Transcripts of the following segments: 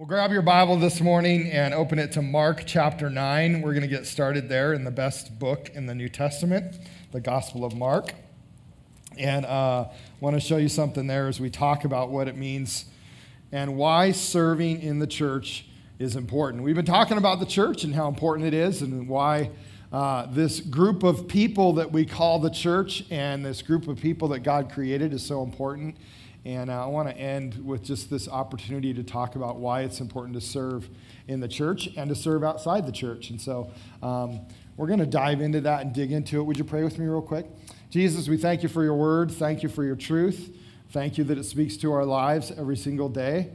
Well, grab your Bible this morning and open it to Mark chapter 9. We're going to get started there in the best book in the New Testament, the Gospel of Mark. And uh, want to show you something there as we talk about what it means and why serving in the church is important. We've been talking about the church and how important it is and why uh, this group of people that we call the church and this group of people that God created is so important. And uh, I want to end with just this opportunity to talk about why it's important to serve in the church and to serve outside the church. And so um, we're going to dive into that and dig into it. Would you pray with me, real quick? Jesus, we thank you for your word. Thank you for your truth. Thank you that it speaks to our lives every single day.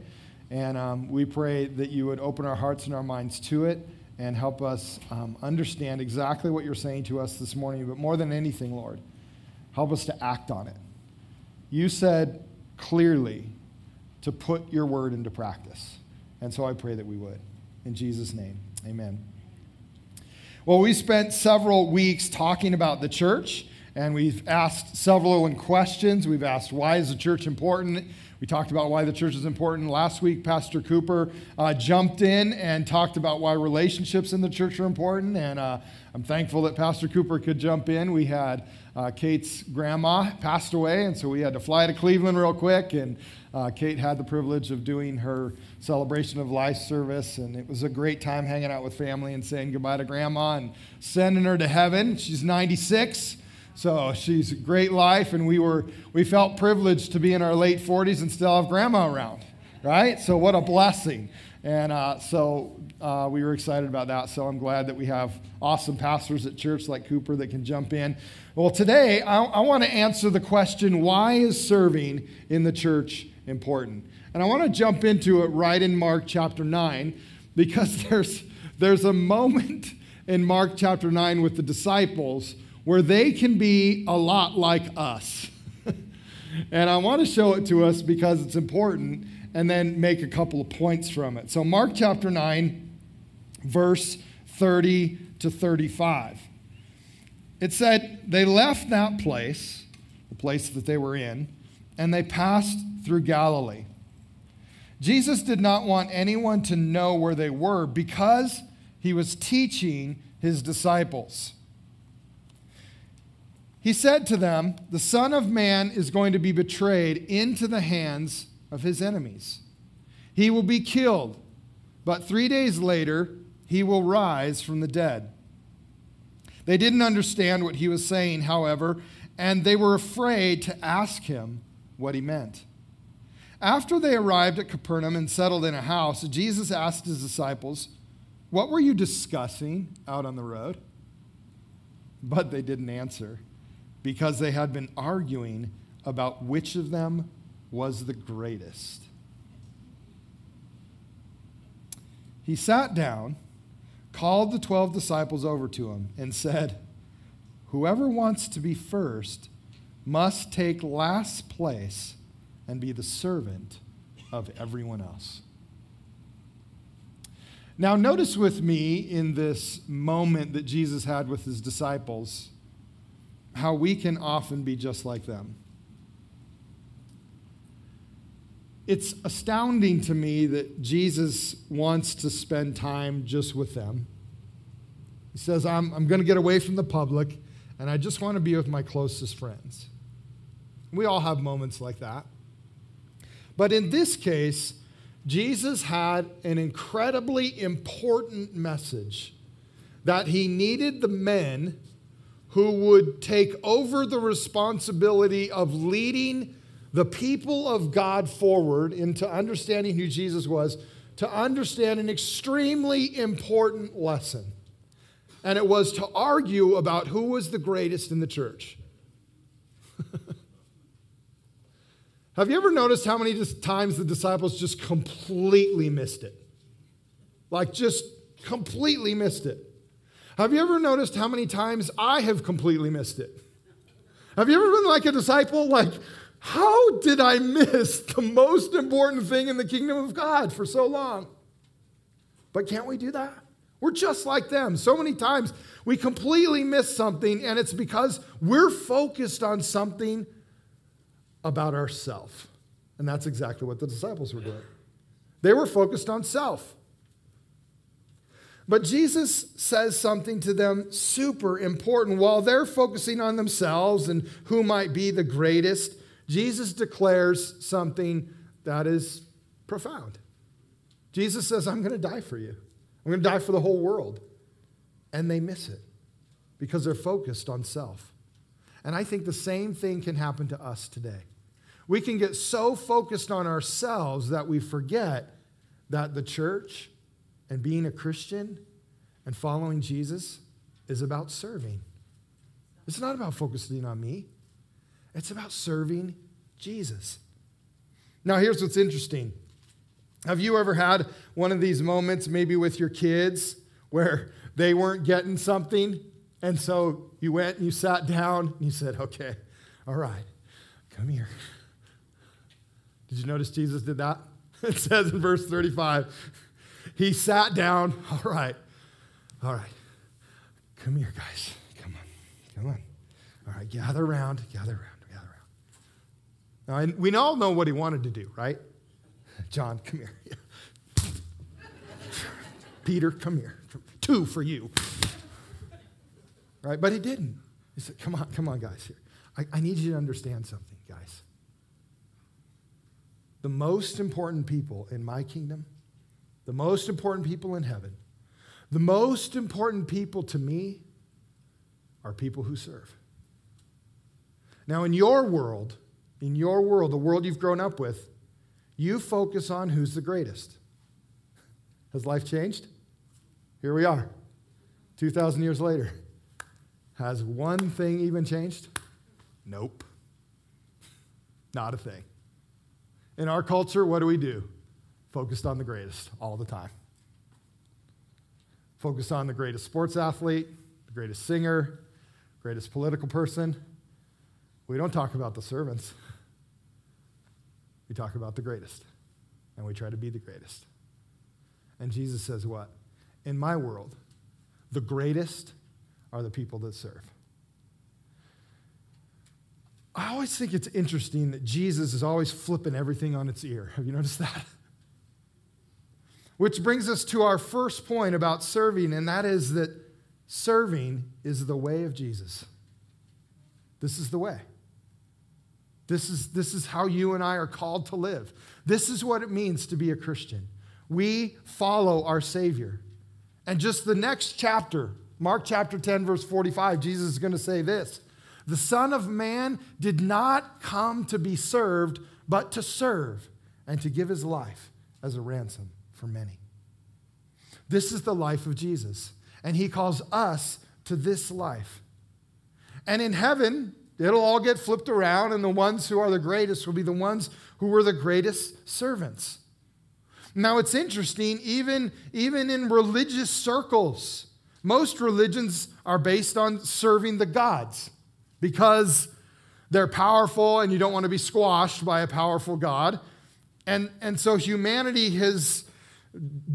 And um, we pray that you would open our hearts and our minds to it and help us um, understand exactly what you're saying to us this morning. But more than anything, Lord, help us to act on it. You said clearly to put your word into practice. And so I pray that we would. In Jesus' name, amen. Well, we spent several weeks talking about the church, and we've asked several questions. We've asked, why is the church important? We talked about why the church is important. Last week, Pastor Cooper uh, jumped in and talked about why relationships in the church are important. And uh, I'm thankful that Pastor Cooper could jump in. We had uh, Kate's grandma passed away, and so we had to fly to Cleveland real quick. And uh, Kate had the privilege of doing her celebration of life service, and it was a great time hanging out with family and saying goodbye to grandma and sending her to heaven. She's 96. So she's great life, and we were we felt privileged to be in our late 40s and still have grandma around, right? So what a blessing. And uh, so uh, we were excited about that. So I'm glad that we have awesome pastors at church like Cooper that can jump in. Well, today I, I want to answer the question why is serving in the church important? And I want to jump into it right in Mark chapter 9 because there's, there's a moment in Mark chapter 9 with the disciples where they can be a lot like us. and I want to show it to us because it's important and then make a couple of points from it. So, Mark chapter 9, verse 30 to 35. It said, They left that place, the place that they were in, and they passed through Galilee. Jesus did not want anyone to know where they were because he was teaching his disciples. He said to them, The Son of Man is going to be betrayed into the hands of his enemies. He will be killed, but three days later, he will rise from the dead. They didn't understand what he was saying, however, and they were afraid to ask him what he meant. After they arrived at Capernaum and settled in a house, Jesus asked his disciples, What were you discussing out on the road? But they didn't answer because they had been arguing about which of them was the greatest. He sat down, called the 12 disciples over to him, and said, Whoever wants to be first must take last place and be the servant of everyone else. Now, notice with me in this moment that Jesus had with his disciples how we can often be just like them. it's astounding to me that Jesus wants to spend time just with them. He says, I'm, I'm going to get away from the public, and I just want to be with my closest friends. We all have moments like that. But in this case, Jesus had an incredibly important message that he needed the men who would take over the responsibility of leading the people of God forward into understanding who Jesus was to understand an extremely important lesson. And it was to argue about who was the greatest in the church. Have you ever noticed how many times the disciples just completely missed it? Like, just completely missed it. Have you ever noticed how many times I have completely missed it? Have you ever been like a disciple? Like, how did I miss the most important thing in the kingdom of God for so long? But can't we do that? We're just like them. So many times we completely miss something, and it's because we're focused on something about ourselves. And that's exactly what the disciples were doing. They were focused on self. But Jesus says something to them super important. While they're focusing on themselves and who might be the greatest, Jesus declares something that is profound. Jesus says, I'm going to die for you. I'm going to die for the whole world. And they miss it because they're focused on self. And I think the same thing can happen to us today. We can get so focused on ourselves that we forget that the church and being a Christian and following Jesus is about serving. It's not about focusing on me, it's about serving Jesus. Now, here's what's interesting. Have you ever had one of these moments, maybe with your kids, where they weren't getting something? And so you went and you sat down and you said, Okay, all right, come here. Did you notice Jesus did that? It says in verse 35, he sat down. All right, all right, come here, guys. Come on, come on. All right, gather around, gather around, gather around. Now, and we all know what he wanted to do, right? John, come here. Peter, come here. Two for you. Right? But he didn't. He said, Come on, come on, guys. Here. I, I need you to understand something, guys. The most important people in my kingdom, the most important people in heaven, the most important people to me are people who serve. Now, in your world, in your world, the world you've grown up with, you focus on who's the greatest. Has life changed? Here we are, 2,000 years later. Has one thing even changed? Nope. Not a thing. In our culture, what do we do? Focused on the greatest all the time. Focus on the greatest sports athlete, the greatest singer, greatest political person. We don't talk about the servants. We talk about the greatest, and we try to be the greatest. And Jesus says, What? In my world, the greatest are the people that serve. I always think it's interesting that Jesus is always flipping everything on its ear. Have you noticed that? Which brings us to our first point about serving, and that is that serving is the way of Jesus. This is the way. This is, this is how you and I are called to live. This is what it means to be a Christian. We follow our Savior. And just the next chapter, Mark chapter 10, verse 45, Jesus is going to say this The Son of Man did not come to be served, but to serve and to give his life as a ransom for many. This is the life of Jesus, and he calls us to this life. And in heaven, It'll all get flipped around, and the ones who are the greatest will be the ones who were the greatest servants. Now, it's interesting, even, even in religious circles, most religions are based on serving the gods because they're powerful and you don't want to be squashed by a powerful God. And, and so humanity has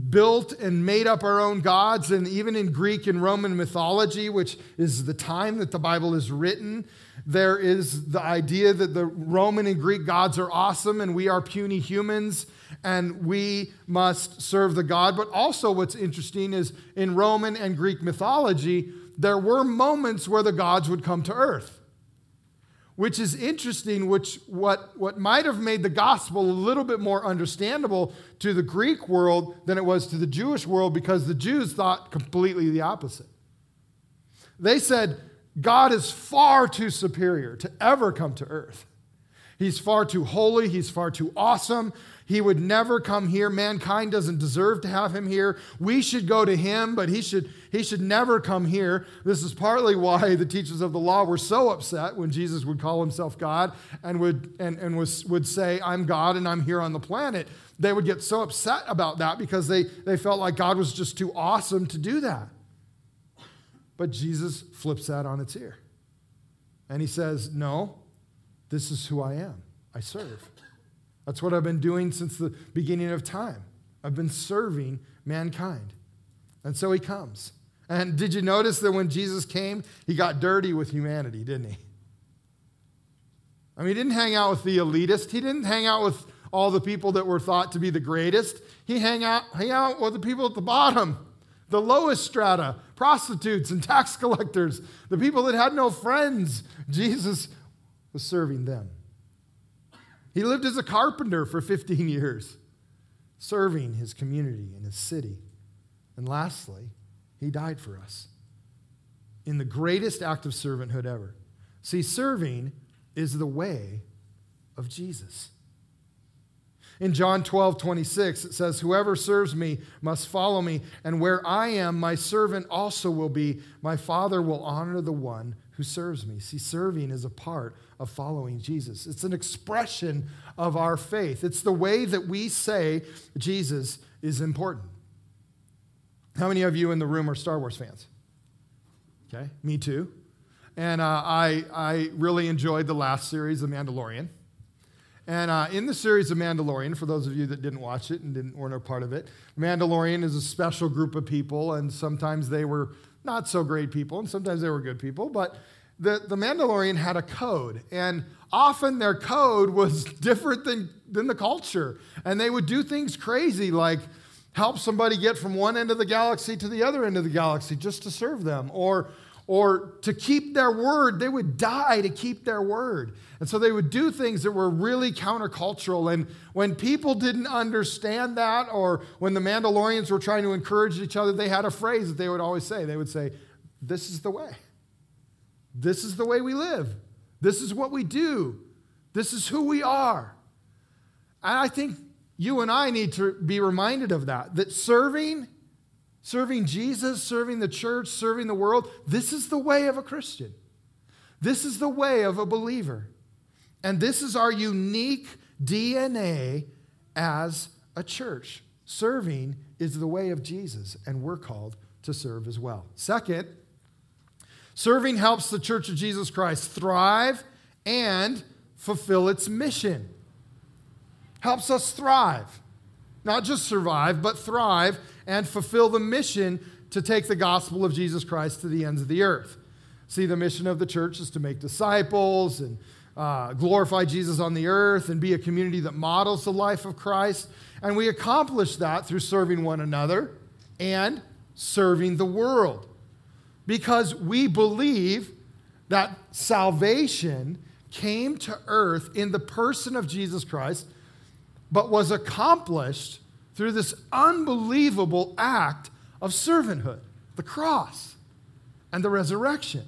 built and made up our own gods. And even in Greek and Roman mythology, which is the time that the Bible is written, there is the idea that the Roman and Greek gods are awesome and we are puny humans and we must serve the God. But also, what's interesting is in Roman and Greek mythology, there were moments where the gods would come to earth. Which is interesting, which what, what might have made the gospel a little bit more understandable to the Greek world than it was to the Jewish world because the Jews thought completely the opposite. They said, God is far too superior to ever come to earth. He's far too holy. He's far too awesome. He would never come here. Mankind doesn't deserve to have him here. We should go to him, but he should, he should never come here. This is partly why the teachers of the law were so upset when Jesus would call himself God and would, and, and was, would say, I'm God and I'm here on the planet. They would get so upset about that because they, they felt like God was just too awesome to do that. But Jesus flips that on its ear. And he says, No, this is who I am. I serve. That's what I've been doing since the beginning of time. I've been serving mankind. And so he comes. And did you notice that when Jesus came, he got dirty with humanity, didn't he? I mean, he didn't hang out with the elitist. He didn't hang out with all the people that were thought to be the greatest. He hang out, hang out with the people at the bottom, the lowest strata, prostitutes and tax collectors, the people that had no friends. Jesus was serving them. He lived as a carpenter for 15 years, serving his community and his city. And lastly, he died for us in the greatest act of servanthood ever. See, serving is the way of Jesus. In John 12, 26, it says, Whoever serves me must follow me, and where I am, my servant also will be. My Father will honor the one who serves me. See, serving is a part of following Jesus, it's an expression of our faith. It's the way that we say Jesus is important. How many of you in the room are Star Wars fans? Okay, me too. And uh, I, I really enjoyed the last series, The Mandalorian. And uh, in the series of Mandalorian, for those of you that didn't watch it and didn't, weren't a part of it, Mandalorian is a special group of people, and sometimes they were not so great people, and sometimes they were good people. But the, the Mandalorian had a code, and often their code was different than, than the culture. And they would do things crazy like help somebody get from one end of the galaxy to the other end of the galaxy just to serve them, or, or to keep their word. They would die to keep their word. And so they would do things that were really countercultural. And when people didn't understand that, or when the Mandalorians were trying to encourage each other, they had a phrase that they would always say. They would say, This is the way. This is the way we live. This is what we do. This is who we are. And I think you and I need to be reminded of that, that serving, serving Jesus, serving the church, serving the world, this is the way of a Christian. This is the way of a believer. And this is our unique DNA as a church. Serving is the way of Jesus, and we're called to serve as well. Second, serving helps the church of Jesus Christ thrive and fulfill its mission helps us thrive. Not just survive, but thrive and fulfill the mission to take the gospel of Jesus Christ to the ends of the earth. See, the mission of the church is to make disciples and uh, glorify Jesus on the earth and be a community that models the life of Christ. And we accomplish that through serving one another and serving the world. Because we believe that salvation came to earth in the person of Jesus Christ but was accomplished through this unbelievable act of servanthood the cross and the resurrection.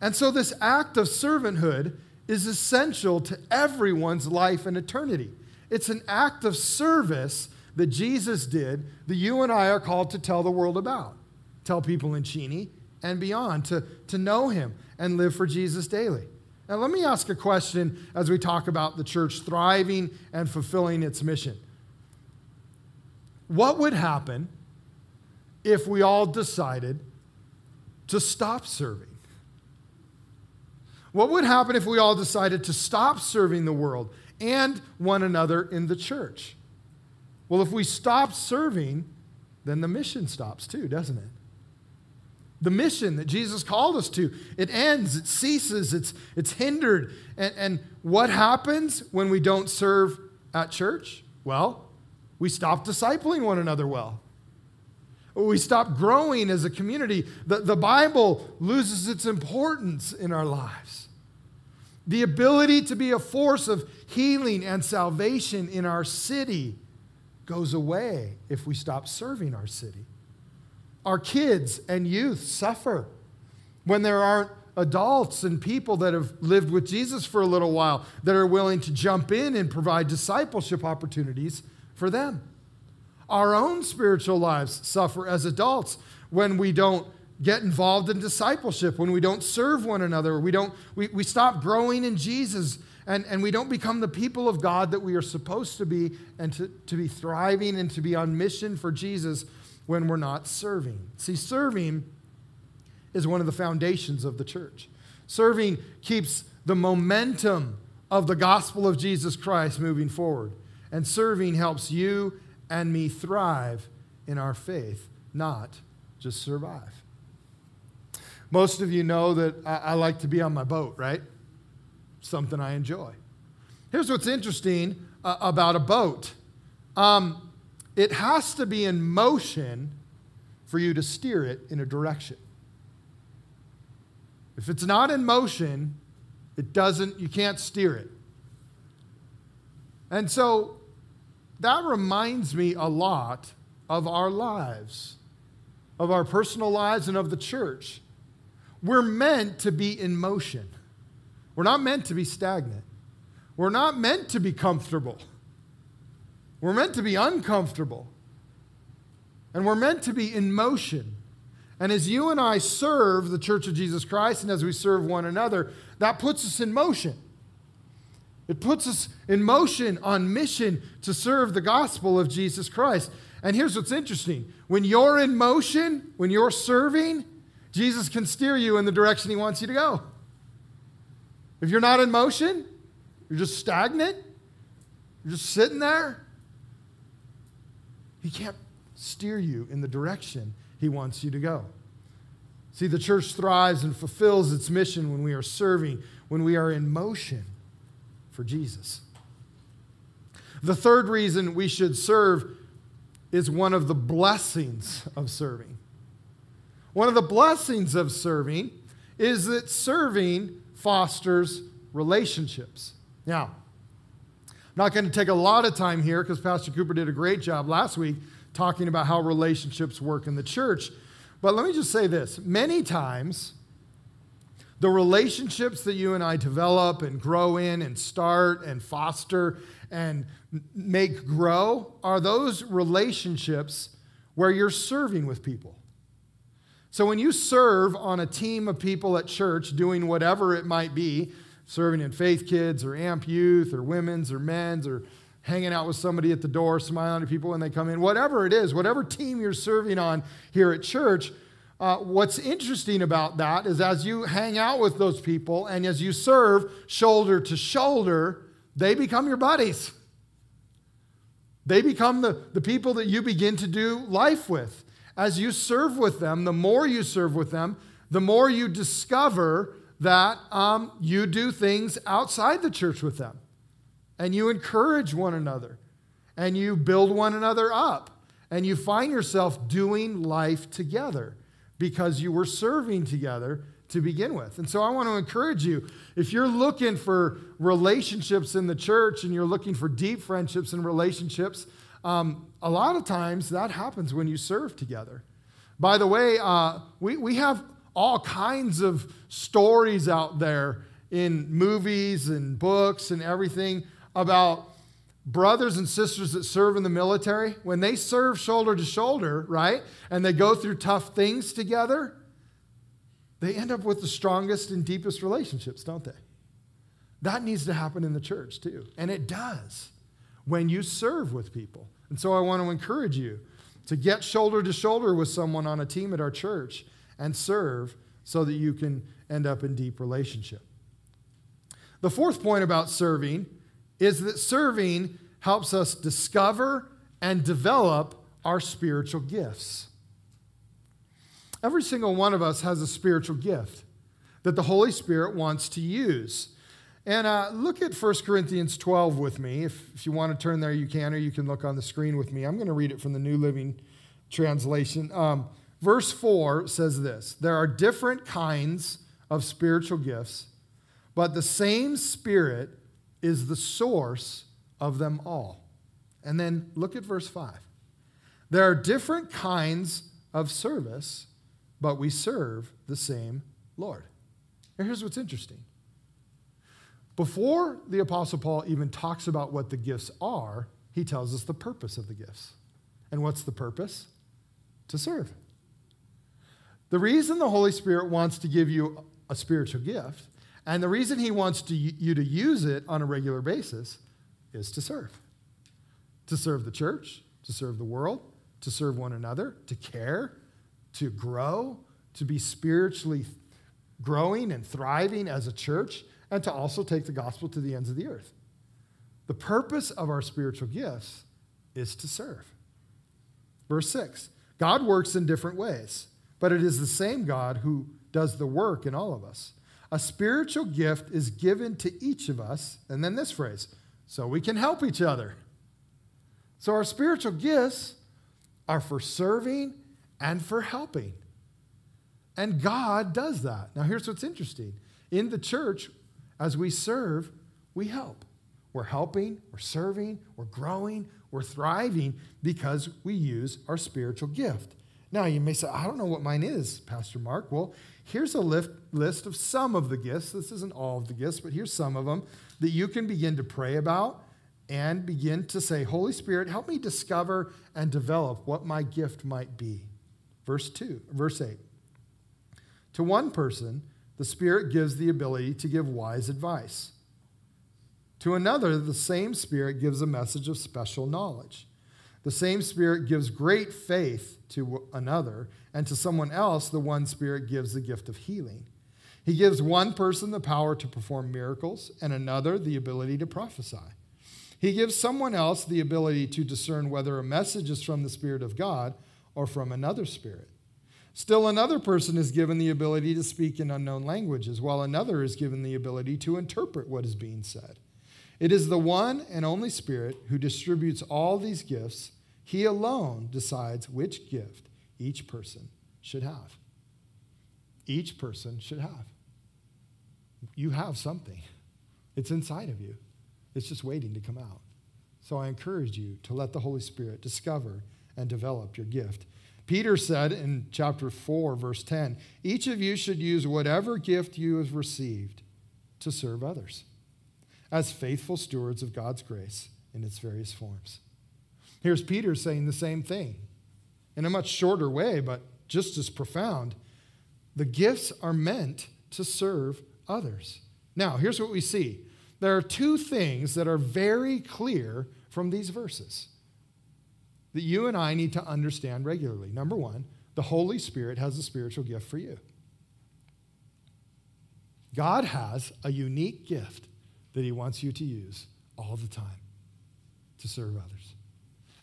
And so, this act of servanthood is essential to everyone's life and eternity. It's an act of service that Jesus did that you and I are called to tell the world about, tell people in Cheney and beyond to, to know him and live for Jesus daily. Now, let me ask a question as we talk about the church thriving and fulfilling its mission. What would happen if we all decided to stop serving? What would happen if we all decided to stop serving the world and one another in the church? Well, if we stop serving, then the mission stops too, doesn't it? the mission that Jesus called us to. It ends, it ceases, it's, it's hindered. And, and what happens when we don't serve at church? Well, we stop discipling one another well. We stop growing as a community. The, the Bible loses its importance in our lives. The ability to be a force of healing and salvation in our city goes away if we stop serving our city. Our kids and youth suffer when there aren't adults and people that have lived with Jesus for a little while that are willing to jump in and provide discipleship opportunities for them. Our own spiritual lives suffer as adults when we don't get involved in discipleship, when we don't serve one another, we, don't, we, we stop growing in Jesus, and, and we don't become the people of God that we are supposed to be and to, to be thriving and to be on mission for Jesus when we're not serving. See, serving is one of the foundations of the church. Serving keeps the momentum of the gospel of Jesus Christ moving forward. And serving helps you and me thrive in our faith, not just survive. Most of you know that I, I like to be on my boat, right? Something I enjoy. Here's what's interesting uh, about a boat. Um, it has to be in motion for you to steer it in a direction. If it's not in motion, it doesn't, you can't steer it. And so that reminds me a lot of our lives, of our personal lives and of the church. We're meant to be in motion. We're not meant to be stagnant. We're not meant to be comfortable. We're meant to be uncomfortable. And we're meant to be in motion. And as you and I serve the Church of Jesus Christ and as we serve one another, that puts us in motion. It puts us in motion on mission to serve the gospel of Jesus Christ. And here's what's interesting when you're in motion, when you're serving, Jesus can steer you in the direction he wants you to go. If you're not in motion, you're just stagnant, you're just sitting there, he can't steer you in the direction he wants you to go. See, the church thrives and fulfills its mission when we are serving, when we are in motion for Jesus. The third reason we should serve is one of the blessings of serving. One of the blessings of serving is that serving fosters relationships. Now, I'm not going to take a lot of time here because Pastor Cooper did a great job last week talking about how relationships work in the church. But let me just say this many times, the relationships that you and I develop and grow in and start and foster and make grow are those relationships where you're serving with people. So when you serve on a team of people at church doing whatever it might be, serving in faith kids or amp youth or women's or men's or hanging out with somebody at the door, smiling at people when they come in, whatever it is, whatever team you're serving on here at church, uh, what's interesting about that is as you hang out with those people and as you serve shoulder to shoulder, they become your buddies. They become the, the people that you begin to do life with. As you serve with them, the more you serve with them, the more you discover that um, you do things outside the church with them and you encourage one another and you build one another up and you find yourself doing life together because you were serving together to begin with. And so I want to encourage you if you're looking for relationships in the church and you're looking for deep friendships and relationships, um, a lot of times that happens when you serve together. By the way, uh, we, we have all kinds of stories out there in movies and books and everything about brothers and sisters that serve in the military, when they serve shoulder to shoulder, right, and they go through tough things together, they end up with the strongest and deepest relationships, don't they? That needs to happen in the church too. And it does when you serve with people. And so I want to encourage you to get shoulder to shoulder with someone on a team at our church and serve so that you can end up in deep relationship. The fourth point about serving is that serving helps us discover and develop our spiritual gifts. Every single one of us has a spiritual gift that the Holy Spirit wants to use. And uh, look at 1 Corinthians 12 with me. If, if you want to turn there, you can, or you can look on the screen with me. I'm going to read it from the New Living Translation. Um, verse 4 says this There are different kinds of spiritual gifts, but the same Spirit is the source of them all. And then look at verse 5. There are different kinds of service, but we serve the same Lord. And here's what's interesting. Before the Apostle Paul even talks about what the gifts are, he tells us the purpose of the gifts. And what's the purpose? To serve. The reason the Holy Spirit wants to give you a spiritual gift and the reason he wants to, you to use it on a regular basis is to serve. To serve the church, to serve the world, to serve one another, to care, to grow, to be spiritually growing and thriving as a church, and to also take the gospel to the ends of the earth. The purpose of our spiritual gifts is to serve. Verse 6 God works in different ways, but it is the same God who does the work in all of us. A spiritual gift is given to each of us, and then this phrase, so we can help each other. So our spiritual gifts are for serving and for helping. And God does that. Now, here's what's interesting in the church, as we serve, we help. We're helping, we're serving, we're growing, we're thriving because we use our spiritual gift. Now, you may say, I don't know what mine is, Pastor Mark. Well, here's a list of some of the gifts. This isn't all of the gifts, but here's some of them that you can begin to pray about and begin to say, Holy Spirit, help me discover and develop what my gift might be. Verse 2, verse 8. To one person, the Spirit gives the ability to give wise advice. To another, the same Spirit gives a message of special knowledge. The same Spirit gives great faith to another, and to someone else, the one Spirit gives the gift of healing. He gives one person the power to perform miracles, and another the ability to prophesy. He gives someone else the ability to discern whether a message is from the Spirit of God or from another Spirit. Still, another person is given the ability to speak in unknown languages, while another is given the ability to interpret what is being said. It is the one and only Spirit who distributes all these gifts. He alone decides which gift each person should have. Each person should have. You have something, it's inside of you, it's just waiting to come out. So I encourage you to let the Holy Spirit discover and develop your gift. Peter said in chapter 4, verse 10 each of you should use whatever gift you have received to serve others as faithful stewards of God's grace in its various forms. Here's Peter saying the same thing in a much shorter way, but just as profound. The gifts are meant to serve others. Now, here's what we see there are two things that are very clear from these verses that you and I need to understand regularly. Number one, the Holy Spirit has a spiritual gift for you. God has a unique gift that He wants you to use all the time to serve others.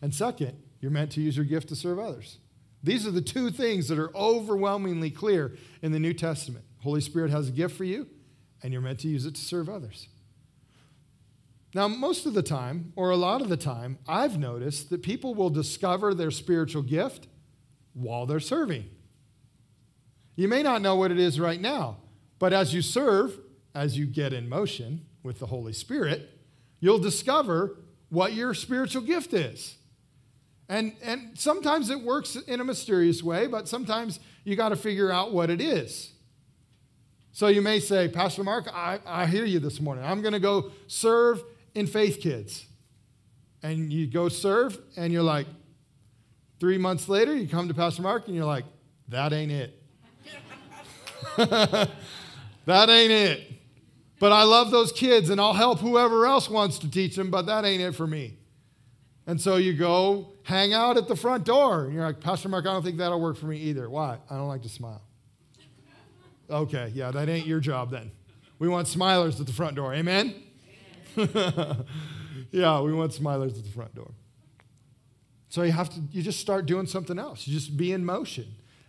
And second, you're meant to use your gift to serve others. These are the two things that are overwhelmingly clear in the New Testament. Holy Spirit has a gift for you, and you're meant to use it to serve others. Now, most of the time, or a lot of the time, I've noticed that people will discover their spiritual gift while they're serving. You may not know what it is right now, but as you serve, as you get in motion, with the Holy Spirit, you'll discover what your spiritual gift is. And, and sometimes it works in a mysterious way, but sometimes you got to figure out what it is. So you may say, Pastor Mark, I, I hear you this morning. I'm going to go serve in Faith Kids. And you go serve, and you're like, three months later, you come to Pastor Mark, and you're like, that ain't it. that ain't it. But I love those kids and I'll help whoever else wants to teach them, but that ain't it for me. And so you go hang out at the front door. And you're like, Pastor Mark, I don't think that'll work for me either. Why? I don't like to smile. Okay, yeah, that ain't your job then. We want smilers at the front door. Amen? yeah, we want smilers at the front door. So you have to, you just start doing something else. You just be in motion.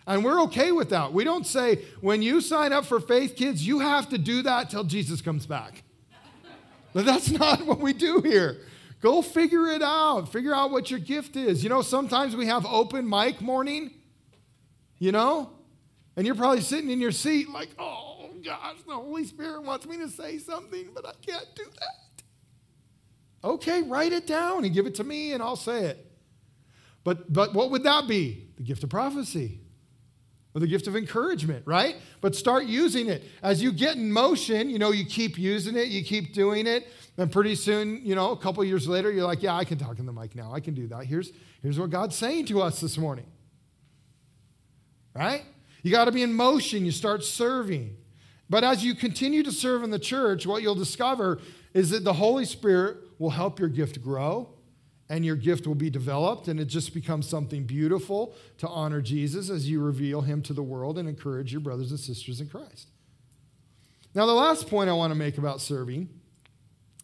And we're okay with that. We don't say, when you sign up for faith kids, you have to do that till Jesus comes back. but that's not what we do here. Go figure it out. Figure out what your gift is. You know, sometimes we have open mic morning, you know, and you're probably sitting in your seat like, oh gosh, the Holy Spirit wants me to say something, but I can't do that. Okay, write it down and give it to me and I'll say it. But, but what would that be? The gift of prophecy or the gift of encouragement, right? But start using it. As you get in motion, you know, you keep using it, you keep doing it, and pretty soon, you know, a couple years later, you're like, yeah, I can talk in the mic now. I can do that. Here's, here's what God's saying to us this morning. Right? You got to be in motion. You start serving. But as you continue to serve in the church, what you'll discover is that the Holy Spirit will help your gift grow and your gift will be developed, and it just becomes something beautiful to honor Jesus as you reveal him to the world and encourage your brothers and sisters in Christ. Now, the last point I want to make about serving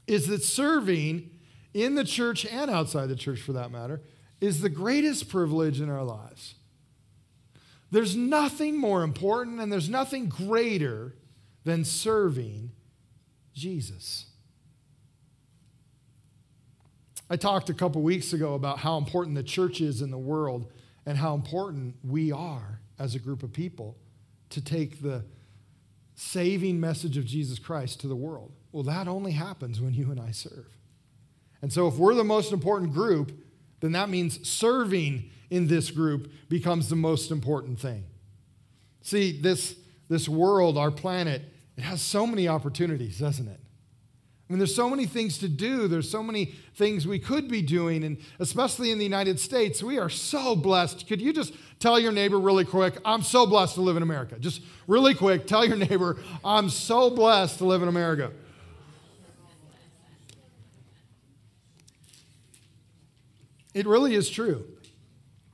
is that serving in the church and outside the church, for that matter, is the greatest privilege in our lives. There's nothing more important and there's nothing greater than serving Jesus. I talked a couple weeks ago about how important the church is in the world and how important we are as a group of people to take the saving message of Jesus Christ to the world. Well, that only happens when you and I serve. And so, if we're the most important group, then that means serving in this group becomes the most important thing. See, this, this world, our planet, it has so many opportunities, doesn't it? I mean, there's so many things to do. There's so many things we could be doing. And especially in the United States, we are so blessed. Could you just tell your neighbor really quick, I'm so blessed to live in America? Just really quick, tell your neighbor, I'm so blessed to live in America. It really is true.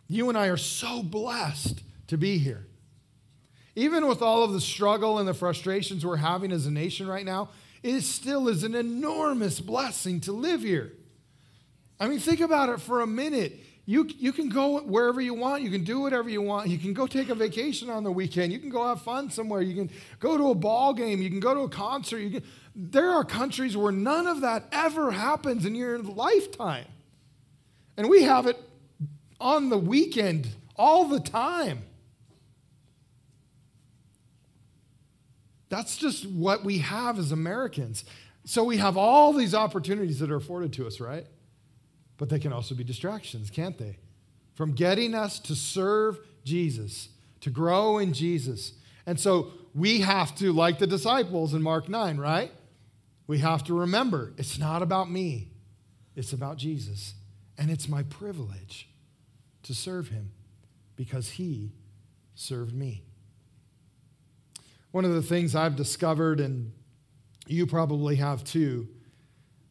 You and I are so blessed to be here. Even with all of the struggle and the frustrations we're having as a nation right now, it still is an enormous blessing to live here. I mean, think about it for a minute. You, you can go wherever you want. You can do whatever you want. You can go take a vacation on the weekend. You can go have fun somewhere. You can go to a ball game. You can go to a concert. You can, there are countries where none of that ever happens in your lifetime. And we have it on the weekend all the time. That's just what we have as Americans. So we have all these opportunities that are afforded to us, right? But they can also be distractions, can't they? From getting us to serve Jesus, to grow in Jesus. And so we have to, like the disciples in Mark 9, right? We have to remember it's not about me, it's about Jesus. And it's my privilege to serve him because he served me. One of the things I've discovered, and you probably have too,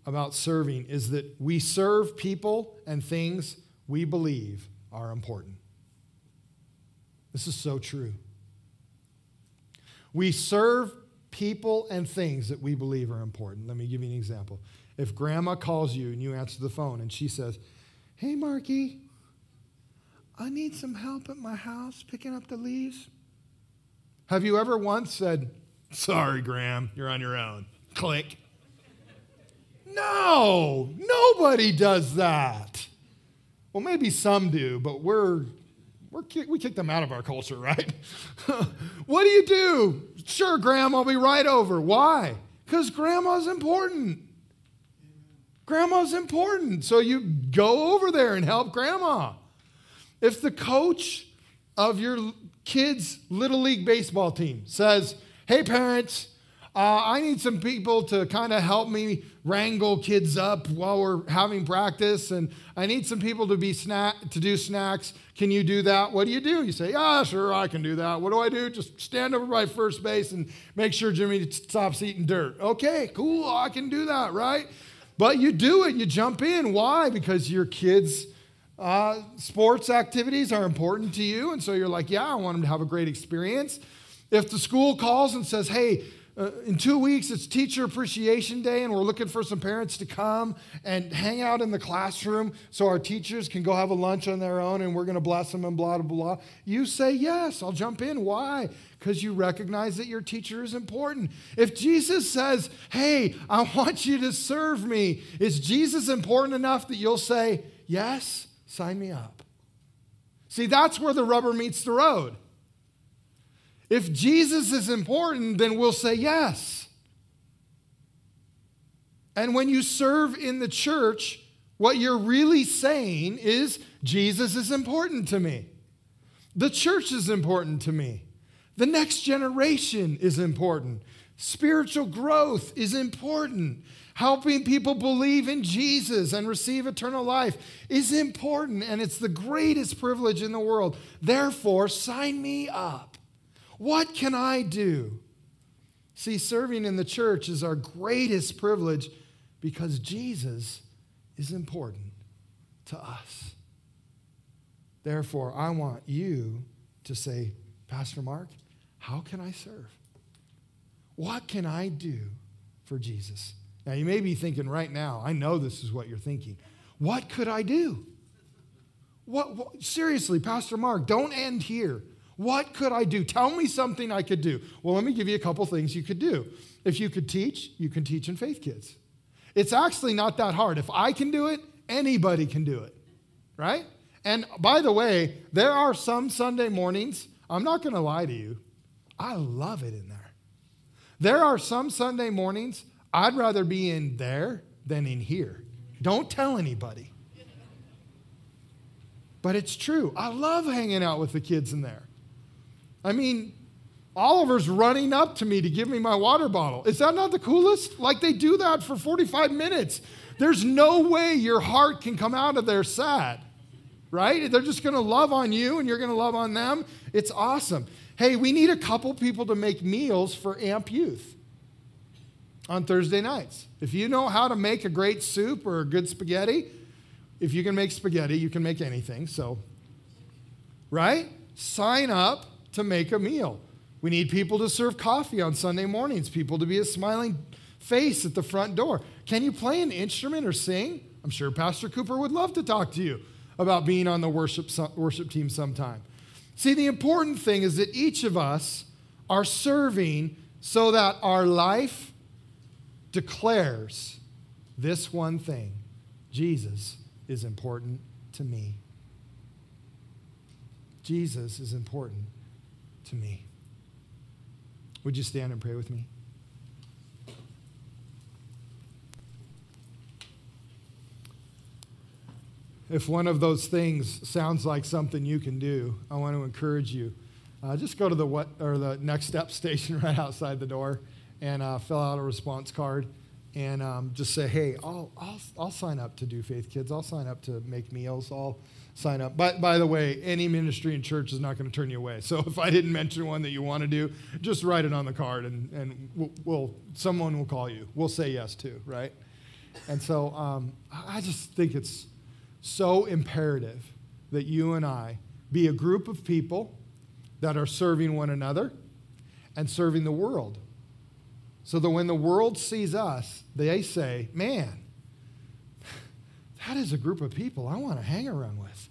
about serving is that we serve people and things we believe are important. This is so true. We serve people and things that we believe are important. Let me give you an example. If grandma calls you and you answer the phone and she says, Hey, Marky, I need some help at my house picking up the leaves. Have you ever once said, Sorry, Graham, you're on your own? Click. No, nobody does that. Well, maybe some do, but we're, we're we kick them out of our culture, right? what do you do? Sure, Graham, I'll be right over. Why? Because grandma's important. Grandma's important. So you go over there and help grandma. If the coach of your kids' little league baseball team says, Hey, parents, uh, I need some people to kind of help me wrangle kids up while we're having practice, and I need some people to be snack to do snacks. Can you do that? What do you do? You say, Yeah, sure, I can do that. What do I do? Just stand over by first base and make sure Jimmy stops eating dirt. Okay, cool, I can do that, right? But you do it, you jump in. Why? Because your kids uh, sports activities are important to you, and so you're like, yeah, I want them to have a great experience. If the school calls and says, hey, uh, in two weeks it's Teacher Appreciation Day, and we're looking for some parents to come and hang out in the classroom so our teachers can go have a lunch on their own and we're going to bless them and blah, blah, blah. You say, Yes, I'll jump in. Why? Because you recognize that your teacher is important. If Jesus says, Hey, I want you to serve me, is Jesus important enough that you'll say, Yes? Sign me up. See, that's where the rubber meets the road. If Jesus is important, then we'll say yes. And when you serve in the church, what you're really saying is Jesus is important to me. The church is important to me. The next generation is important. Spiritual growth is important. Helping people believe in Jesus and receive eternal life is important, and it's the greatest privilege in the world. Therefore, sign me up. What can I do? See, serving in the church is our greatest privilege because Jesus is important to us. Therefore, I want you to say, Pastor Mark, how can I serve? What can I do for Jesus? Now, you may be thinking right now, I know this is what you're thinking. What could I do? What, what, seriously, Pastor Mark, don't end here. What could I do? Tell me something I could do. Well, let me give you a couple things you could do. If you could teach, you can teach in Faith Kids. It's actually not that hard. If I can do it, Anybody can do it, right? And by the way, there are some Sunday mornings, I'm not going to lie to you, I love it in there. There are some Sunday mornings I'd rather be in there than in here. Don't tell anybody. But it's true. I love hanging out with the kids in there. I mean, Oliver's running up to me to give me my water bottle. Is that not the coolest? Like they do that for 45 minutes. There's no way your heart can come out of there sad, right? They're just to love on you and you're to love on them. It's awesome. Hey, we need a couple people to make meals for AMP Youth on Thursday nights. If you know how to make a great soup or a good spaghetti, if you can make spaghetti, you can make anything. So, right? Sign up to make a meal. We need people to serve coffee on Sunday mornings, people to be a smiling face at the front door. Can you play an instrument or sing? I'm sure Pastor Cooper would love to talk to you about being on the worship, worship team sometime. See, the important thing is that each of us are serving so that our life declares this one thing Jesus is important to me. Jesus is important to me. Would you stand and pray with me? If one of those things sounds like something you can do, I want to encourage you. Uh, just go to the what or the next step station right outside the door and uh, fill out a response card and um, just say, hey, I'll, I'll, I'll sign up to do Faith Kids. I'll sign up to make meals. I'll sign up. By, by the way, any ministry in church is not going to turn you away. So if I didn't mention one that you want to do, just write it on the card and, and we'll, we'll someone will call you. We'll say yes to, right? And so um, I just think it's so imperative that you and I be a group of people that are serving one another and serving the world so that when the world sees us, they say, man, that is a group of people I want to hang around with.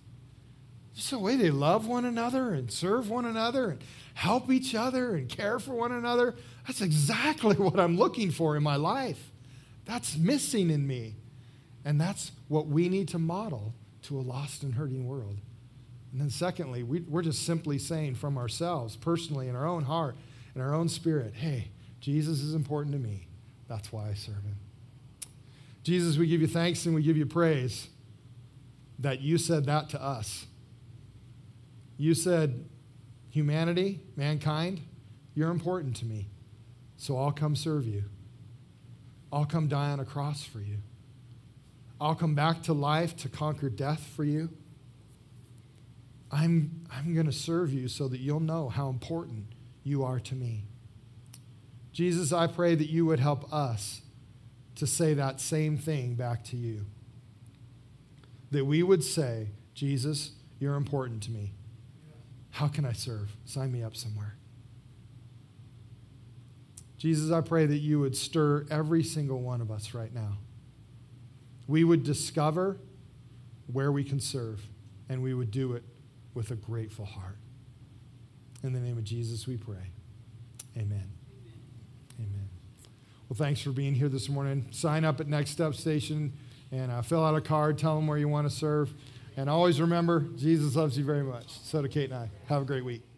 Just the way they love one another and serve one another and help each other and care for one another. That's exactly what I'm looking for in my life. That's missing in me. And that's what we need to model to a lost and hurting world. And then, secondly, we, are just simply saying from ourselves, personally, in our own heart, in our own spirit, hey, Jesus is important to me. That's why I serve him. Jesus, we give you thanks and we give you praise that you said that to us. You said, humanity, mankind, you're important to me. So I'll come serve you. I'll come die on a cross for you. I'll come back to life to conquer death for you. I'm, I'm going to serve you so that you'll know how important you are to me. Jesus, I pray that you would help us to say that same thing back to you. That we would say, Jesus, you're important to me. How can I serve? Sign me up somewhere. Jesus, I pray that you would stir every single one of us right now. We would discover where we can serve, and we would do it with a grateful heart. In the name of Jesus, we pray. Amen. Well, thanks for being here this morning. Sign up at Next Step Station and uh, fill out a card. Tell them where you want to serve. And always remember, Jesus loves you very much. So do Kate and I. Have a great week.